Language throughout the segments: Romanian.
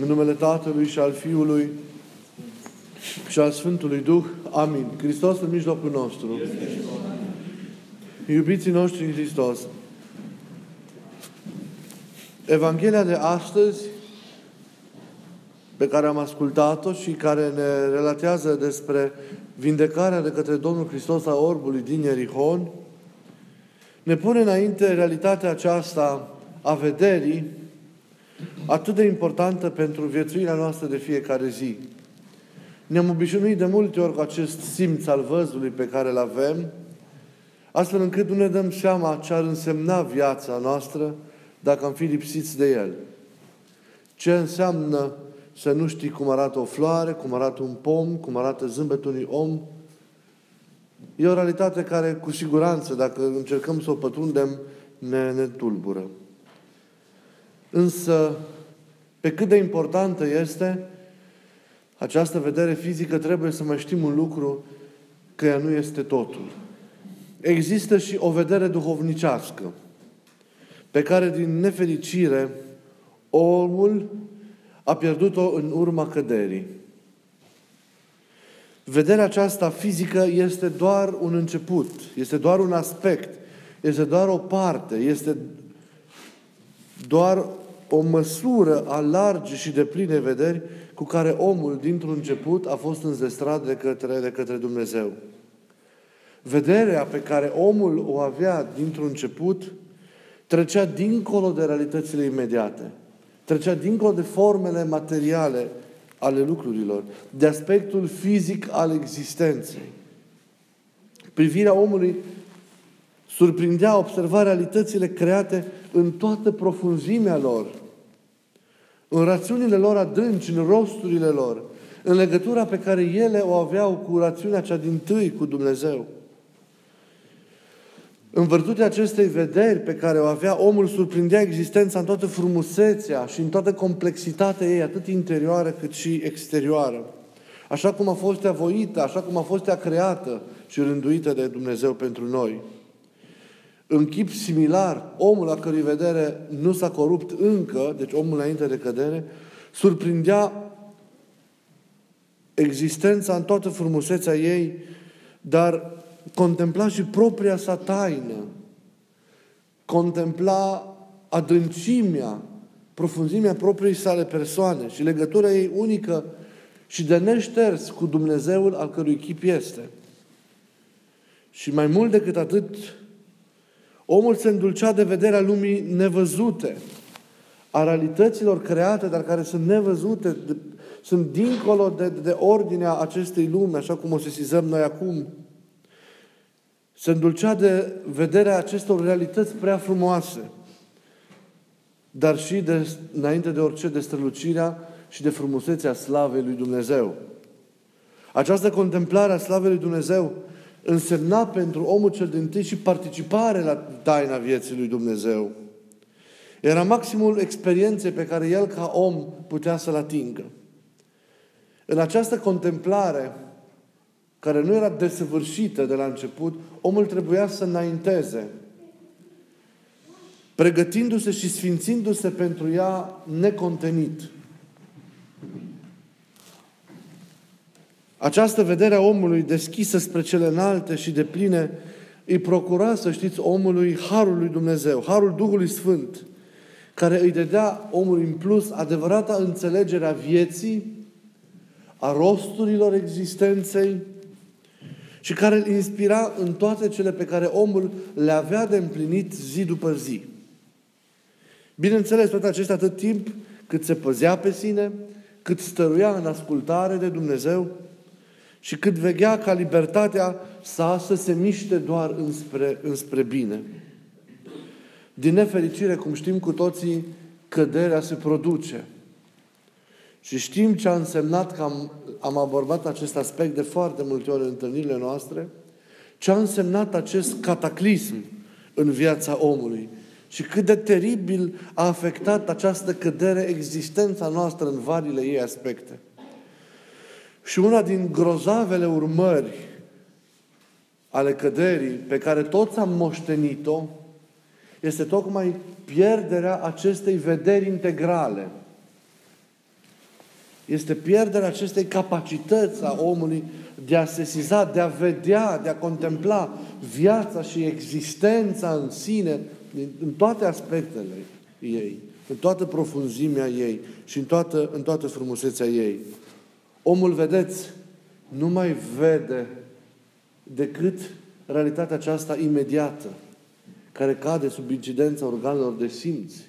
În numele Tatălui și al Fiului și al Sfântului Duh. Amin. Hristos în mijlocul nostru. Iubiții noștri în Hristos. Evanghelia de astăzi pe care am ascultat-o și care ne relatează despre vindecarea de către Domnul Hristos a orbului din Ierihon, ne pune înainte realitatea aceasta a vederii atât de importantă pentru viețuirea noastră de fiecare zi. Ne-am obișnuit de multe ori cu acest simț al văzului pe care îl avem, astfel încât nu ne dăm seama ce ar însemna viața noastră dacă am fi lipsiți de el. Ce înseamnă să nu știi cum arată o floare, cum arată un pom, cum arată zâmbetul unui om. E o realitate care, cu siguranță, dacă încercăm să o pătrundem, ne, ne tulbură. Însă, pe cât de importantă este această vedere fizică, trebuie să mai știm un lucru, că ea nu este totul. Există și o vedere duhovnicească, pe care, din nefericire, omul a pierdut-o în urma căderii. Vederea aceasta fizică este doar un început, este doar un aspect, este doar o parte, este doar o măsură a largi și de pline vederi cu care omul, dintr-un început, a fost înzestrat de către, de către Dumnezeu. Vederea pe care omul o avea dintr-un început trecea dincolo de realitățile imediate. Trecea dincolo de formele materiale ale lucrurilor, de aspectul fizic al existenței. Privirea omului surprindea observa realitățile create în toată profunzimea lor, în rațiunile lor adânci, în rosturile lor, în legătura pe care ele o aveau cu rațiunea cea din tâi cu Dumnezeu. În virtutea acestei vederi pe care o avea, omul surprindea existența în toată frumusețea și în toată complexitatea ei, atât interioară cât și exterioară. Așa cum a fost ea voită, așa cum a fost ea creată și rânduită de Dumnezeu pentru noi. În chip similar, omul la cărui vedere nu s-a corupt încă, deci omul înainte de cădere, surprindea existența în toată frumusețea ei, dar contempla și propria sa taină, contempla adâncimea, profunzimea propriei sale persoane și legătura ei unică și de neșters cu Dumnezeul al cărui chip este. Și mai mult decât atât, omul se îndulcea de vederea lumii nevăzute, a realităților create, dar care sunt nevăzute, de, sunt dincolo de, de ordinea acestei lume, așa cum o sesizăm noi acum. Se îndulcea de vederea acestor realități prea frumoase, dar și de, înainte de orice de strălucirea și de frumusețea slavei lui Dumnezeu. Această contemplare a slavei lui Dumnezeu însemna pentru omul cel din tâi și participare la taina vieții lui Dumnezeu. Era maximul experienței pe care el ca om putea să-l atingă. În această contemplare care nu era desăvârșită de la început, omul trebuia să înainteze, pregătindu-se și sfințindu-se pentru ea necontenit. Această vedere a omului deschisă spre cele înalte și de pline îi procura, să știți, omului Harul lui Dumnezeu, Harul Duhului Sfânt, care îi dădea omului în plus adevărata înțelegere a vieții, a rosturilor existenței, și care îl inspira în toate cele pe care omul le avea de împlinit zi după zi. Bineînțeles, toate acestea atât timp cât se păzea pe sine, cât stăruia în ascultare de Dumnezeu și cât veghea ca libertatea sa să se miște doar înspre, înspre bine. Din nefericire, cum știm cu toții, căderea se produce. Și știm ce a însemnat că am, am abordat acest aspect de foarte multe ori în întâlnirile noastre, ce a însemnat acest cataclism în viața omului și cât de teribil a afectat această cădere existența noastră în varile ei aspecte. Și una din grozavele urmări ale căderii pe care toți am moștenit-o este tocmai pierderea acestei vederi integrale – Este pierderea acestei capacități a omului de a sesiza, de a vedea, de a contempla viața și existența în sine, în toate aspectele ei, în toată profunzimea ei și în toată, în toată frumusețea ei. Omul, vedeți, nu mai vede decât realitatea aceasta imediată, care cade sub incidența organelor de simți.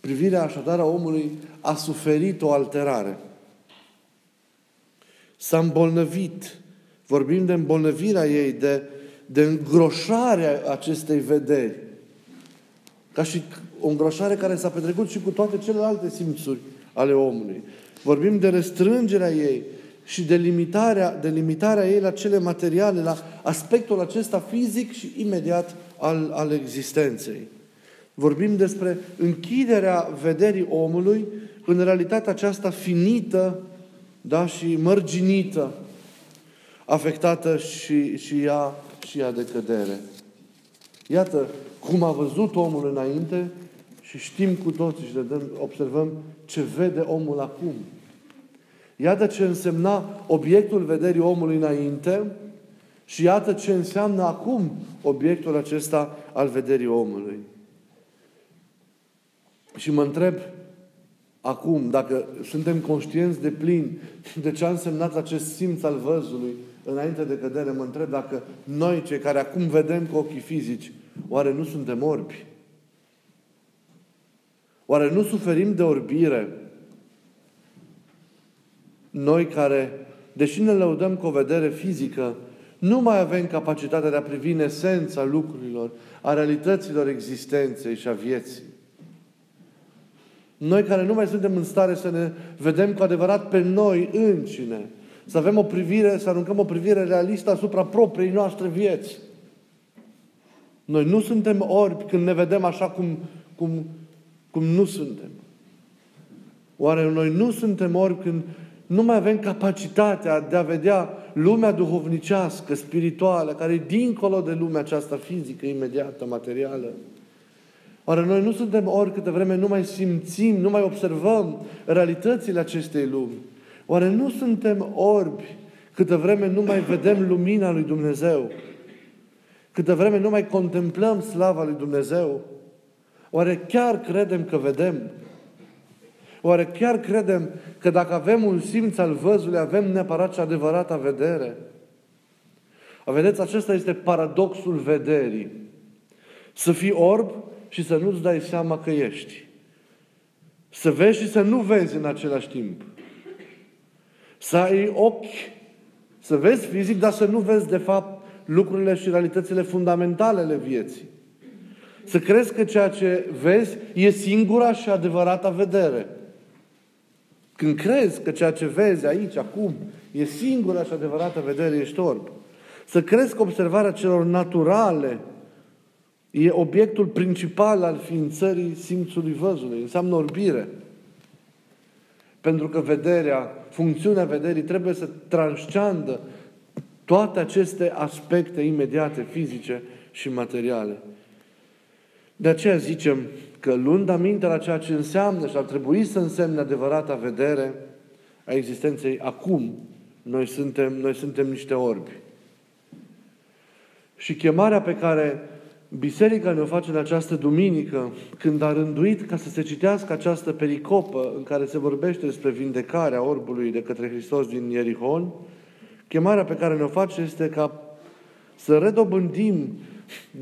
Privirea așadar a omului a suferit o alterare. S-a îmbolnăvit. Vorbim de îmbolnăvirea ei, de, de îngroșarea acestei vederi. Ca și o îngroșare care s-a petrecut și cu toate celelalte simțuri ale omului. Vorbim de restrângerea ei și de limitarea, de limitarea ei la cele materiale, la aspectul acesta fizic și imediat al, al existenței. Vorbim despre închiderea vederii omului în realitatea aceasta finită da, și mărginită, afectată și, și, ea, și ea de cădere. Iată cum a văzut omul înainte și știm cu toții și dăm, observăm ce vede omul acum. Iată ce însemna obiectul vederii omului înainte și iată ce înseamnă acum obiectul acesta al vederii omului. Și mă întreb acum, dacă suntem conștienți de plin de ce a însemnat acest simț al văzului înainte de cădere, mă întreb dacă noi, cei care acum vedem cu ochii fizici, oare nu suntem orbi? Oare nu suferim de orbire? Noi care, deși ne lăudăm cu o vedere fizică, nu mai avem capacitatea de a privi în esența lucrurilor, a realităților existenței și a vieții. Noi care nu mai suntem în stare să ne vedem cu adevărat pe noi încine, să avem o privire, să aruncăm o privire realistă asupra propriei noastre vieți. Noi nu suntem orbi când ne vedem așa cum, cum, cum nu suntem. Oare noi nu suntem orbi când nu mai avem capacitatea de a vedea lumea duhovnicească, spirituală, care e dincolo de lumea aceasta fizică, imediată, materială? Oare noi nu suntem ori câte vreme nu mai simțim, nu mai observăm realitățile acestei lumi? Oare nu suntem orbi câte vreme nu mai vedem lumina lui Dumnezeu? Câte vreme nu mai contemplăm slava lui Dumnezeu? Oare chiar credem că vedem? Oare chiar credem că dacă avem un simț al văzului, avem neapărat și adevărata vedere? Vedeți, acesta este paradoxul vederii. Să fii orb și să nu-ți dai seama că ești. Să vezi și să nu vezi în același timp. Să ai ochi, să vezi fizic, dar să nu vezi de fapt lucrurile și realitățile fundamentale ale vieții. Să crezi că ceea ce vezi e singura și adevărata vedere. Când crezi că ceea ce vezi aici, acum, e singura și adevărată vedere, ești orb. Să crezi că observarea celor naturale e obiectul principal al ființării simțului văzului. Înseamnă orbire. Pentru că vederea, funcțiunea vederii trebuie să transceandă toate aceste aspecte imediate, fizice și materiale. De aceea zicem că luând aminte la ceea ce înseamnă și ar trebui să însemne adevărata vedere a existenței acum, noi suntem, noi suntem niște orbi. Și chemarea pe care Biserica ne-o face în această duminică, când a rânduit ca să se citească această pericopă în care se vorbește despre vindecarea orbului de către Hristos din Ierihon, chemarea pe care ne-o face este ca să redobândim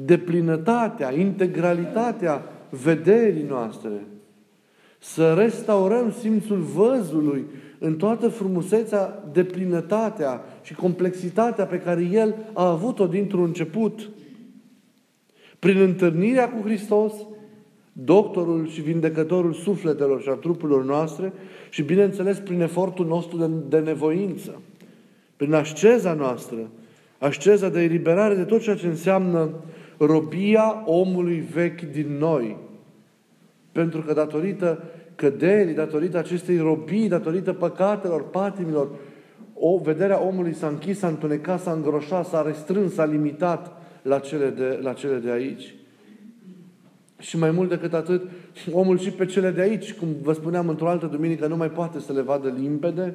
deplinătatea, integralitatea vederii noastre, să restaurăm simțul văzului în toată frumusețea, deplinătatea și complexitatea pe care El a avut-o dintr-un început – prin întâlnirea cu Hristos, doctorul și vindecătorul sufletelor și a trupurilor noastre și, bineînțeles, prin efortul nostru de, de nevoință, prin asceza noastră, asceza de eliberare de tot ceea ce înseamnă robia omului vechi din noi. Pentru că datorită căderii, datorită acestei robii, datorită păcatelor, patimilor, o vederea omului s-a închis, s-a întunecat, s-a îngroșat, s-a restrâns, s-a limitat la cele de, la cele de aici. Și mai mult decât atât, omul și pe cele de aici, cum vă spuneam într-o altă duminică, nu mai poate să le vadă limpede,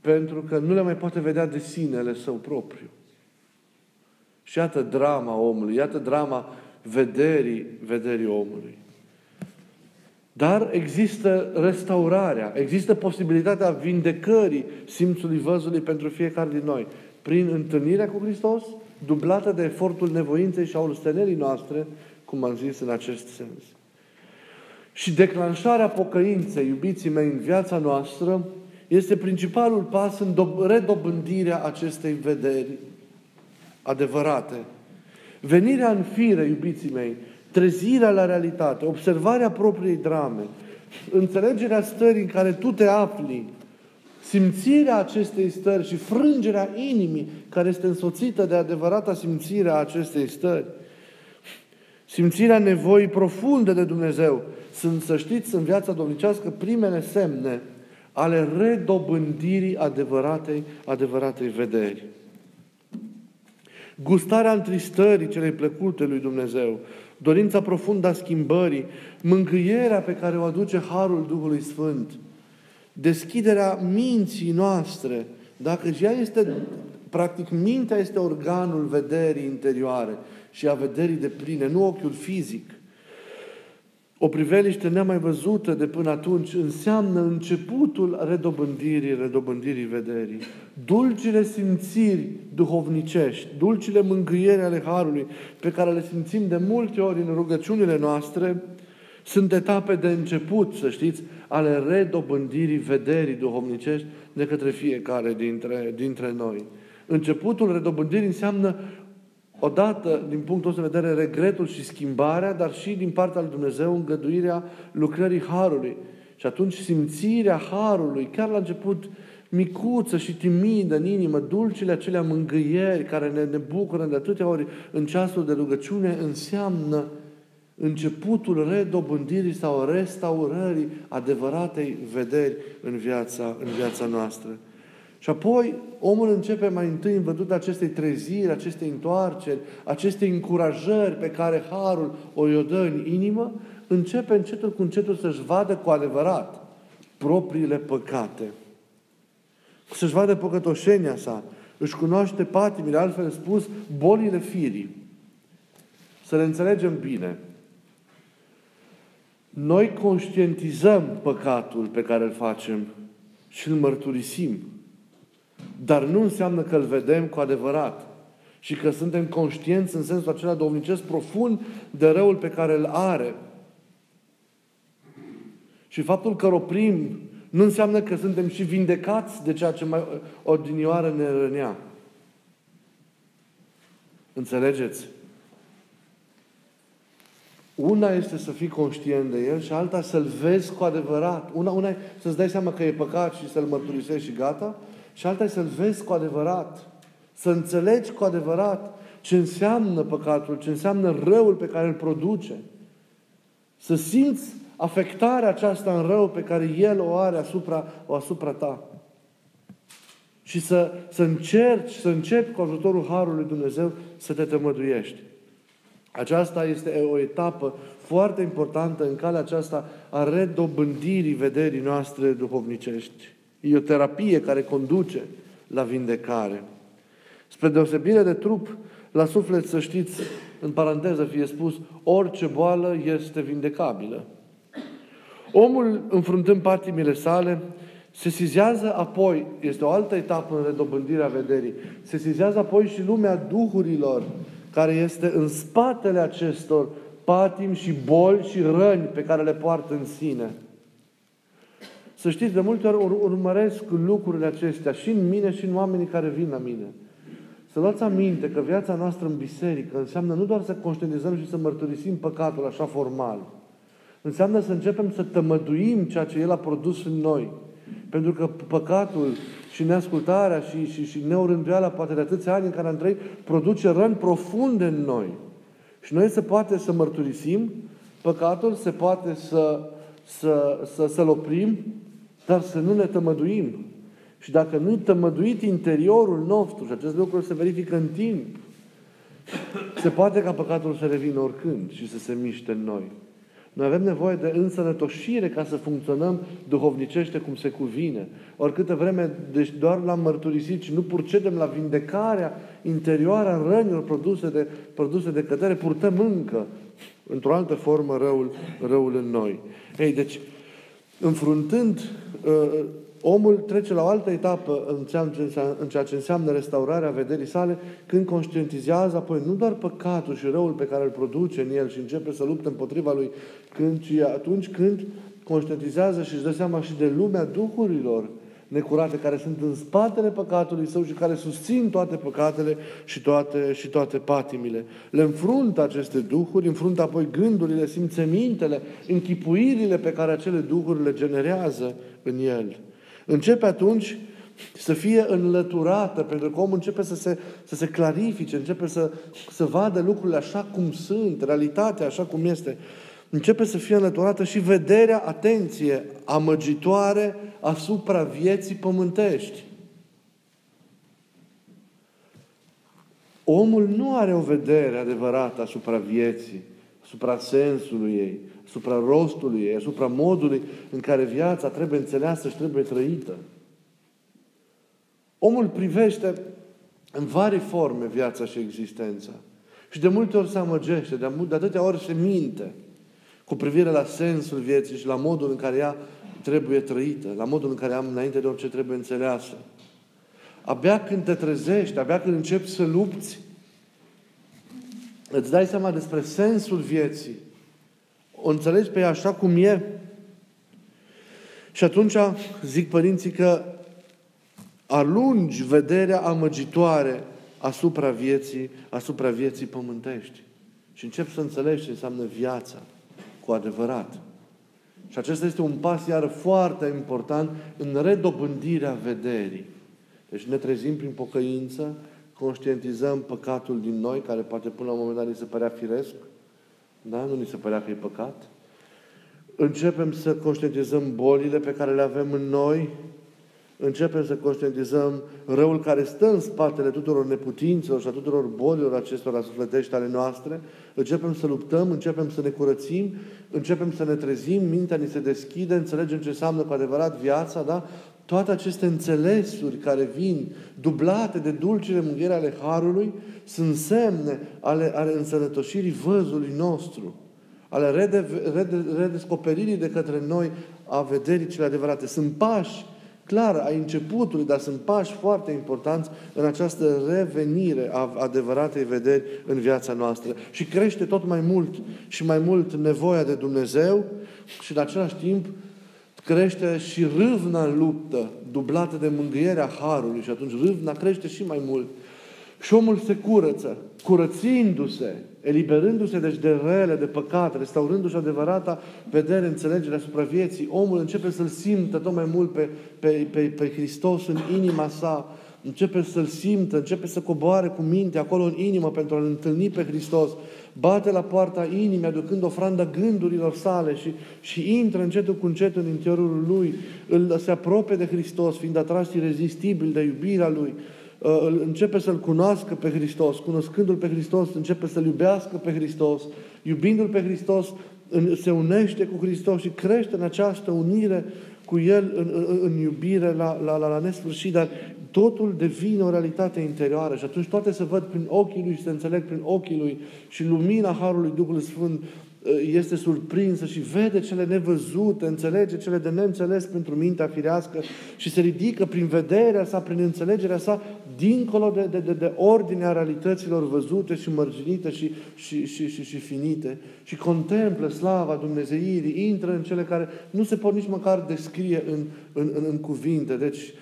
pentru că nu le mai poate vedea de sinele său propriu. Și iată drama omului, iată drama vederii, vederii omului. Dar există restaurarea, există posibilitatea vindecării simțului văzului pentru fiecare din noi. Prin întâlnirea cu Hristos, dublată de efortul nevoinței și a urstenerii noastre, cum am zis în acest sens. Și declanșarea pocăinței, iubiții mei, în viața noastră, este principalul pas în redobândirea acestei vederi adevărate. Venirea în fire, iubiții mei, trezirea la realitate, observarea propriei drame, înțelegerea stării în care tu te afli, simțirea acestei stări și frângerea inimii care este însoțită de adevărata simțire a acestei stări, simțirea nevoii profunde de Dumnezeu, sunt, să știți, în viața domnicească primele semne ale redobândirii adevăratei, adevăratei vederi. Gustarea întristării celei plăcute lui Dumnezeu, dorința profundă a schimbării, mângâierea pe care o aduce Harul Duhului Sfânt, deschiderea minții noastre, dacă ea este, practic, mintea este organul vederii interioare și a vederii de pline, nu ochiul fizic. O priveliște nemai văzută de până atunci înseamnă începutul redobândirii, redobândirii vederii. Dulcile simțiri duhovnicești, dulcile mângâieri ale Harului, pe care le simțim de multe ori în rugăciunile noastre, sunt etape de început, să știți, ale redobândirii vederii duhovnicești de către fiecare dintre, dintre noi. Începutul redobândirii înseamnă odată, din punctul ăsta de vedere, regretul și schimbarea, dar și din partea lui Dumnezeu îngăduirea lucrării Harului. Și atunci simțirea Harului, chiar la început, micuță și timidă în inimă, dulcile acelea mângâieri care ne, ne bucură de atâtea ori în ceasul de rugăciune, înseamnă începutul redobândirii sau restaurării adevăratei vederi în viața, în viața noastră. Și apoi omul începe mai întâi în vădut acestei treziri, acestei întoarceri, acestei încurajări pe care Harul o i dă în inimă, începe încetul cu încetul să-și vadă cu adevărat propriile păcate. Să-și vadă păcătoșenia sa, își cunoaște patimile, altfel spus, bolile firii. Să le înțelegem bine. Noi conștientizăm păcatul pe care îl facem și îl mărturisim. Dar nu înseamnă că îl vedem cu adevărat și că suntem conștienți în sensul acela domnicesc profund de răul pe care îl are. Și faptul că îl oprim nu înseamnă că suntem și vindecați de ceea ce mai odinioară ne rănea. Înțelegeți? Una este să fii conștient de el și alta să-l vezi cu adevărat. Una, una e să-ți dai seama că e păcat și să-l mărturisești și gata. Și alta e să-l vezi cu adevărat. Să înțelegi cu adevărat ce înseamnă păcatul, ce înseamnă răul pe care îl produce. Să simți afectarea aceasta în rău pe care El o are asupra, o asupra ta. Și să, să încerci, să începi cu ajutorul Harului Dumnezeu să te tămăduiești. Aceasta este o etapă foarte importantă în calea aceasta a redobândirii vederii noastre duhovnicești. E o terapie care conduce la vindecare. Spre deosebire de trup, la suflet să știți, în paranteză fie spus, orice boală este vindecabilă. Omul, înfruntând patimile sale, se sizează apoi, este o altă etapă în redobândirea vederii, se sizează apoi și lumea duhurilor, care este în spatele acestor patim și boli și răni pe care le poartă în sine. Să știți, de multe ori urmăresc lucrurile acestea și în mine și în oamenii care vin la mine. Să luați aminte că viața noastră în biserică înseamnă nu doar să conștientizăm și să mărturisim păcatul așa formal. Înseamnă să începem să tămăduim ceea ce El a produs în noi. Pentru că păcatul și neascultarea și, și, și neorânduiala, poate de atâția ani în care am trăit, produce răni profunde în noi. Și noi se poate să mărturisim păcatul, se poate să, să, să, să-l oprim, dar să nu ne tămăduim. Și dacă nu-i tămăduit interiorul nostru, și acest lucru se verifică în timp, Se poate ca păcatul să revină oricând și să se miște în noi. Noi avem nevoie de însănătoșire ca să funcționăm duhovnicește cum se cuvine. Oricâtă vreme, deci doar l-am mărturisit și nu purcedem la vindecarea interioară a rănilor produse de, produse de cădere, purtăm încă, într-o altă formă, răul, răul în noi. Ei, deci, înfruntând uh, Omul trece la o altă etapă în ceea ce înseamnă restaurarea vederii sale când conștientizează apoi nu doar păcatul și răul pe care îl produce în el și începe să lupte împotriva lui, când, ci atunci când conștientizează și își dă seama și de lumea duhurilor necurate care sunt în spatele păcatului său și care susțin toate păcatele și toate, și toate patimile. Le înfruntă aceste duhuri, înfruntă apoi gândurile, simțămintele, închipuirile pe care acele duhuri le generează în el începe atunci să fie înlăturată, pentru că omul începe să se, să se clarifice, începe să, să vadă lucrurile așa cum sunt, realitatea așa cum este. Începe să fie înlăturată și vederea, atenție, amăgitoare asupra vieții pământești. Omul nu are o vedere adevărată asupra vieții, asupra sensului ei, asupra rostului ei, asupra modului în care viața trebuie înțeleasă și trebuie trăită. Omul privește în vari forme viața și existența. Și de multe ori se amăgește, de, de atâtea ori se minte cu privire la sensul vieții și la modul în care ea trebuie trăită, la modul în care am înainte de orice trebuie înțeleasă. Abia când te trezești, abia când începi să lupți, îți dai seama despre sensul vieții, o înțelegi pe ea așa cum e. Și atunci zic părinții că alungi vederea amăgitoare asupra vieții, asupra vieții pământești. Și încep să înțelegi ce înseamnă viața cu adevărat. Și acesta este un pas iar foarte important în redobândirea vederii. Deci ne trezim prin pocăință, conștientizăm păcatul din noi, care poate până la un moment dat ni se părea firesc, da? Nu ni se părea că e păcat. Începem să conștientizăm bolile pe care le avem în noi, începem să conștientizăm răul care stă în spatele tuturor neputințelor și a tuturor bolilor acestor sufletești ale noastre, începem să luptăm, începem să ne curățim, începem să ne trezim, mintea ni se deschide, înțelegem ce înseamnă cu adevărat viața, da? Toate aceste înțelesuri care vin, dublate de dulcile mânghiere ale Harului, sunt semne ale, ale însănătoșirii văzului nostru, ale rede, rede, redescoperirii de către noi a vederii cele adevărate. Sunt pași, clar, ai începutului, dar sunt pași foarte importanți în această revenire a adevăratei vederi în viața noastră. Și crește tot mai mult și mai mult nevoia de Dumnezeu și în același timp crește și râvna în luptă, dublată de mângâierea Harului și atunci râvna crește și mai mult. Și omul se curăță, curățindu-se, eliberându-se deci de rele, de păcate, restaurându-și adevărata vedere, înțelegere asupra vieții, omul începe să-L simtă tot mai mult pe, pe, pe, pe Hristos în inima sa, începe să-L simtă, începe să coboare cu minte acolo în inimă pentru a-L întâlni pe Hristos, bate la poarta inimii, aducând ofranda gândurilor sale și, și intră încetul cu încetul în interiorul lui, îl se apropie de Hristos, fiind atras irezistibil de iubirea lui, uh, începe să-L cunoască pe Hristos, cunoscându-L pe Hristos, începe să-L iubească pe Hristos, iubindu-L pe Hristos, se unește cu Hristos și crește în această unire cu El în, în, în iubire la, la, la, la nesfârșit, dar totul devine o realitate interioară și atunci toate se văd prin ochii Lui și se înțeleg prin ochii Lui și lumina Harului Duhului Sfânt ă, este surprinsă și vede cele nevăzute, înțelege cele de neînțeles pentru mintea firească și se ridică prin vederea sa, prin înțelegerea sa, dincolo de, de, de, de ordinea realităților văzute și mărginite și, și, și, și, și finite și contemplă slava Dumnezeirii, intră în cele care nu se pot nici măcar descrie în, în, în, în cuvinte. Deci,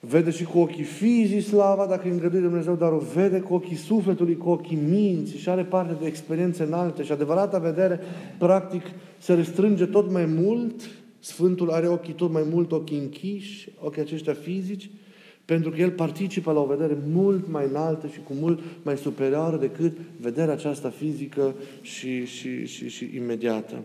Vede și cu ochii fizii slava, dacă îi îngăduie Dumnezeu, dar o vede cu ochii sufletului, cu ochii minții și are parte de experiențe înalte. Și adevărata vedere, practic, se restrânge tot mai mult. Sfântul are ochii tot mai mult, ochii închiși, ochii aceștia fizici, pentru că el participă la o vedere mult mai înaltă și cu mult mai superioară decât vederea aceasta fizică și, și, și, și imediată.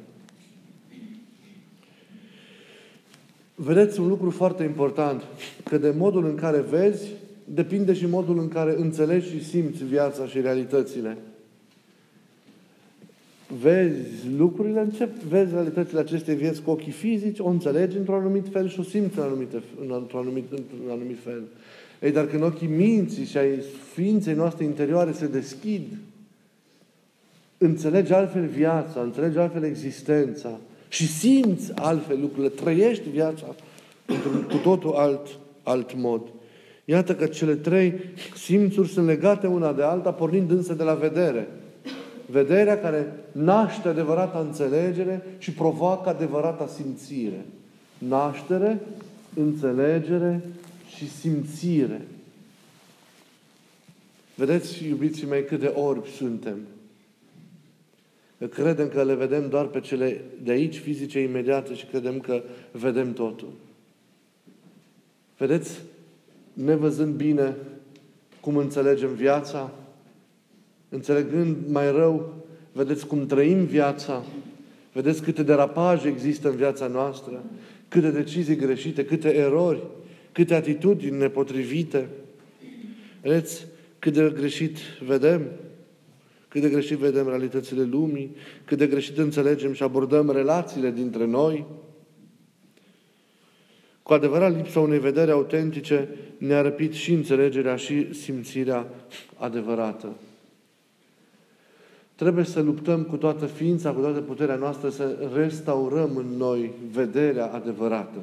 Vedeți un lucru foarte important, că de modul în care vezi, depinde și modul în care înțelegi și simți viața și realitățile. Vezi lucrurile, încep, vezi realitățile acestei vieți cu ochii fizici, o înțelegi într-un anumit fel și o simți în anumit, într-un anumit, într-un anumit fel. Ei, dar când ochii minții și ai ființei noastre interioare se deschid, înțelegi altfel viața, înțelegi altfel existența și simți altfel lucrurile, trăiești viața într-un cu totul alt, alt mod. Iată că cele trei simțuri sunt legate una de alta, pornind însă de la vedere. Vederea care naște adevărata înțelegere și provoacă adevărata simțire. Naștere, înțelegere și simțire. Vedeți, iubiții mei, cât de orbi suntem. Credem că le vedem doar pe cele de aici, fizice, imediate și credem că vedem totul. Vedeți, nevăzând bine cum înțelegem viața, înțelegând mai rău, vedeți cum trăim viața, vedeți câte derapaje există în viața noastră, câte decizii greșite, câte erori, câte atitudini nepotrivite. Vedeți cât de greșit vedem, cât de greșit vedem realitățile lumii, cât de greșit înțelegem și abordăm relațiile dintre noi. Cu adevărat, lipsa unei vedere autentice ne-a răpit și înțelegerea și simțirea adevărată. Trebuie să luptăm cu toată ființa, cu toată puterea noastră, să restaurăm în noi vederea adevărată.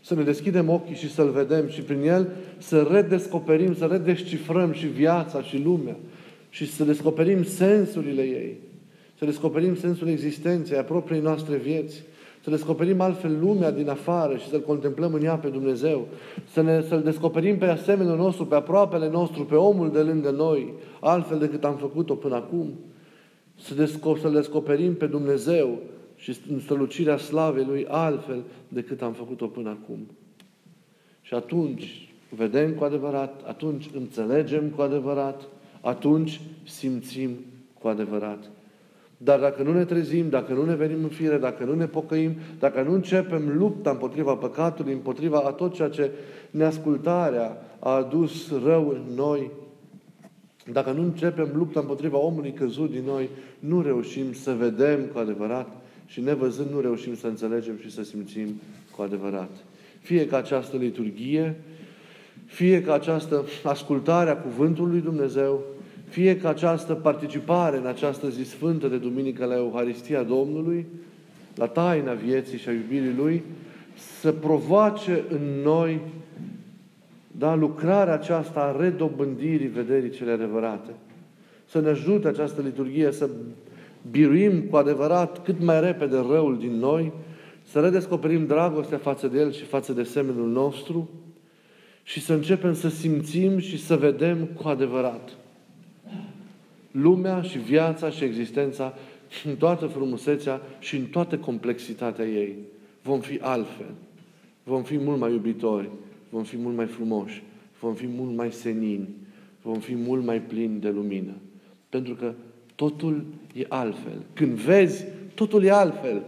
Să ne deschidem ochii și să-L vedem și prin El să redescoperim, să redescifrăm și viața și lumea și să descoperim sensurile ei. Să descoperim sensul existenței, a propriei noastre vieți să descoperim altfel lumea din afară și să-L contemplăm în ea pe Dumnezeu, să ne, să-L descoperim pe asemenea nostru, pe aproapele nostru, pe omul de lângă noi, altfel decât am făcut-o până acum, să desco- să-L descoperim pe Dumnezeu și în strălucirea slavei Lui altfel decât am făcut-o până acum. Și atunci vedem cu adevărat, atunci înțelegem cu adevărat, atunci simțim cu adevărat. Dar dacă nu ne trezim, dacă nu ne venim în fire, dacă nu ne pocăim, dacă nu începem lupta împotriva păcatului, împotriva a tot ceea ce neascultarea a adus rău în noi, dacă nu începem lupta împotriva omului căzut din noi, nu reușim să vedem cu adevărat și nevăzând nu reușim să înțelegem și să simțim cu adevărat. Fie că această liturghie, fie că această ascultare a Cuvântului Dumnezeu, fie că această participare în această zi sfântă de duminică la Euharistia Domnului, la taina vieții și a iubirii Lui, să provoace în noi da, lucrarea aceasta a redobândirii vederii cele adevărate. Să ne ajute această liturghie să biruim cu adevărat cât mai repede răul din noi, să redescoperim dragostea față de El și față de semenul nostru și să începem să simțim și să vedem cu adevărat lumea și viața și existența în toată frumusețea și în toată complexitatea ei. Vom fi altfel. Vom fi mult mai iubitori. Vom fi mult mai frumoși. Vom fi mult mai senini. Vom fi mult mai plini de lumină. Pentru că totul e altfel. Când vezi, totul e altfel.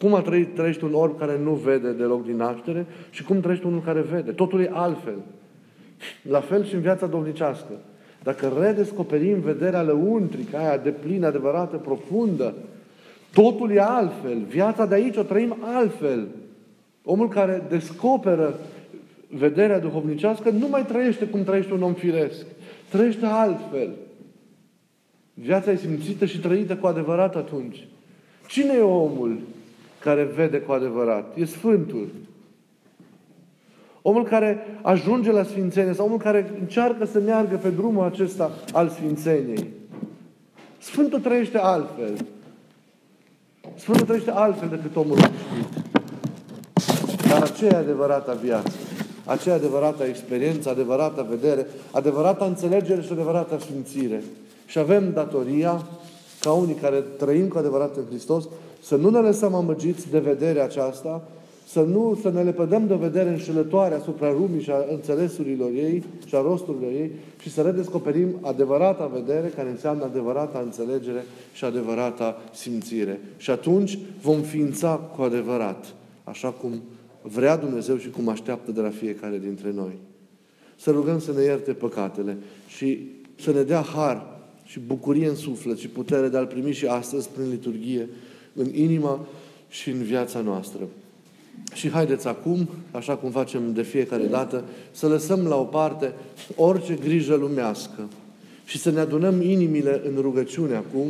Cum a trăit, trăiești un orb care nu vede deloc din naștere și cum trăiești unul care vede. Totul e altfel. La fel și în viața domnicească. Dacă redescoperim vederea lăuntrică, aia de plină, adevărată, profundă, totul e altfel. Viața de aici o trăim altfel. Omul care descoperă vederea duhovnicească nu mai trăiește cum trăiește un om firesc. Trăiește altfel. Viața e simțită și trăită cu adevărat atunci. Cine e omul care vede cu adevărat? E Sfântul. Omul care ajunge la Sfințenie sau omul care încearcă să meargă pe drumul acesta al Sfințeniei. Sfântul trăiește altfel. Sfântul trăiește altfel decât omul obișnuit. Dar aceea e adevărata viață. Aceea adevărata experiență, adevărata vedere, adevărata înțelegere și adevărata sfințire. Și avem datoria, ca unii care trăim cu adevărat în Hristos, să nu ne lăsăm amăgiți de vederea aceasta, să nu să ne lepădăm de vedere înșelătoare asupra lumii și a înțelesurilor ei și a rosturilor ei și să redescoperim adevărata vedere care înseamnă adevărata înțelegere și adevărata simțire. Și atunci vom ființa cu adevărat, așa cum vrea Dumnezeu și cum așteaptă de la fiecare dintre noi. Să rugăm să ne ierte păcatele și să ne dea har și bucurie în suflet și putere de a-L primi și astăzi prin liturghie în inima și în viața noastră. Și haideți acum, așa cum facem de fiecare dată, să lăsăm la o parte orice grijă lumească și să ne adunăm inimile în rugăciune acum,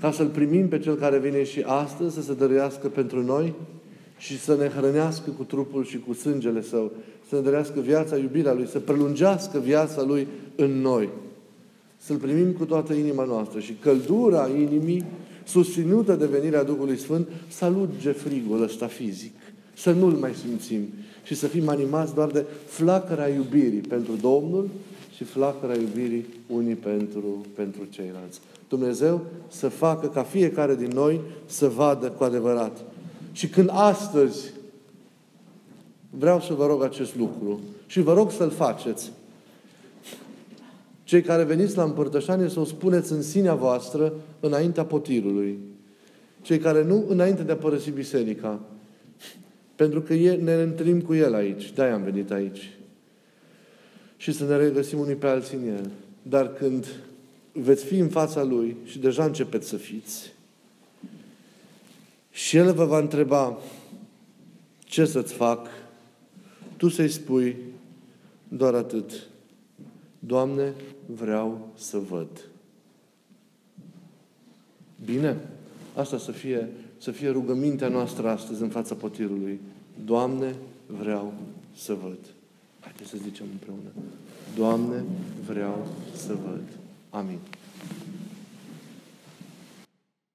ca să-L primim pe Cel care vine și astăzi să se dăruiască pentru noi și să ne hrănească cu trupul și cu sângele Său, să ne dăruiască viața, iubirea Lui, să prelungească viața Lui în noi. Să-L primim cu toată inima noastră și căldura inimii susținută de venirea Duhului Sfânt, să aluge frigul ăsta fizic. Să nu-l mai simțim și să fim animați doar de flacăra iubirii pentru Domnul și flacăra iubirii unii pentru, pentru ceilalți. Dumnezeu să facă ca fiecare din noi să vadă cu adevărat. Și când astăzi vreau să vă rog acest lucru și vă rog să-l faceți, cei care veniți la împărtășanie să o spuneți în sinea voastră înaintea potirului. Cei care nu, înainte de a părăsi biserica. Pentru că ne întâlnim cu El aici. de am venit aici. Și să ne regăsim unii pe alții în El. Dar când veți fi în fața Lui și deja începeți să fiți, și El vă va întreba ce să-ți fac, tu să-i spui doar atât. Doamne, vreau să văd. Bine? Asta să fie, să fie rugămintea noastră astăzi în fața potirului. Doamne, vreau să văd. Haideți să zicem împreună. Doamne, vreau să văd. Amin.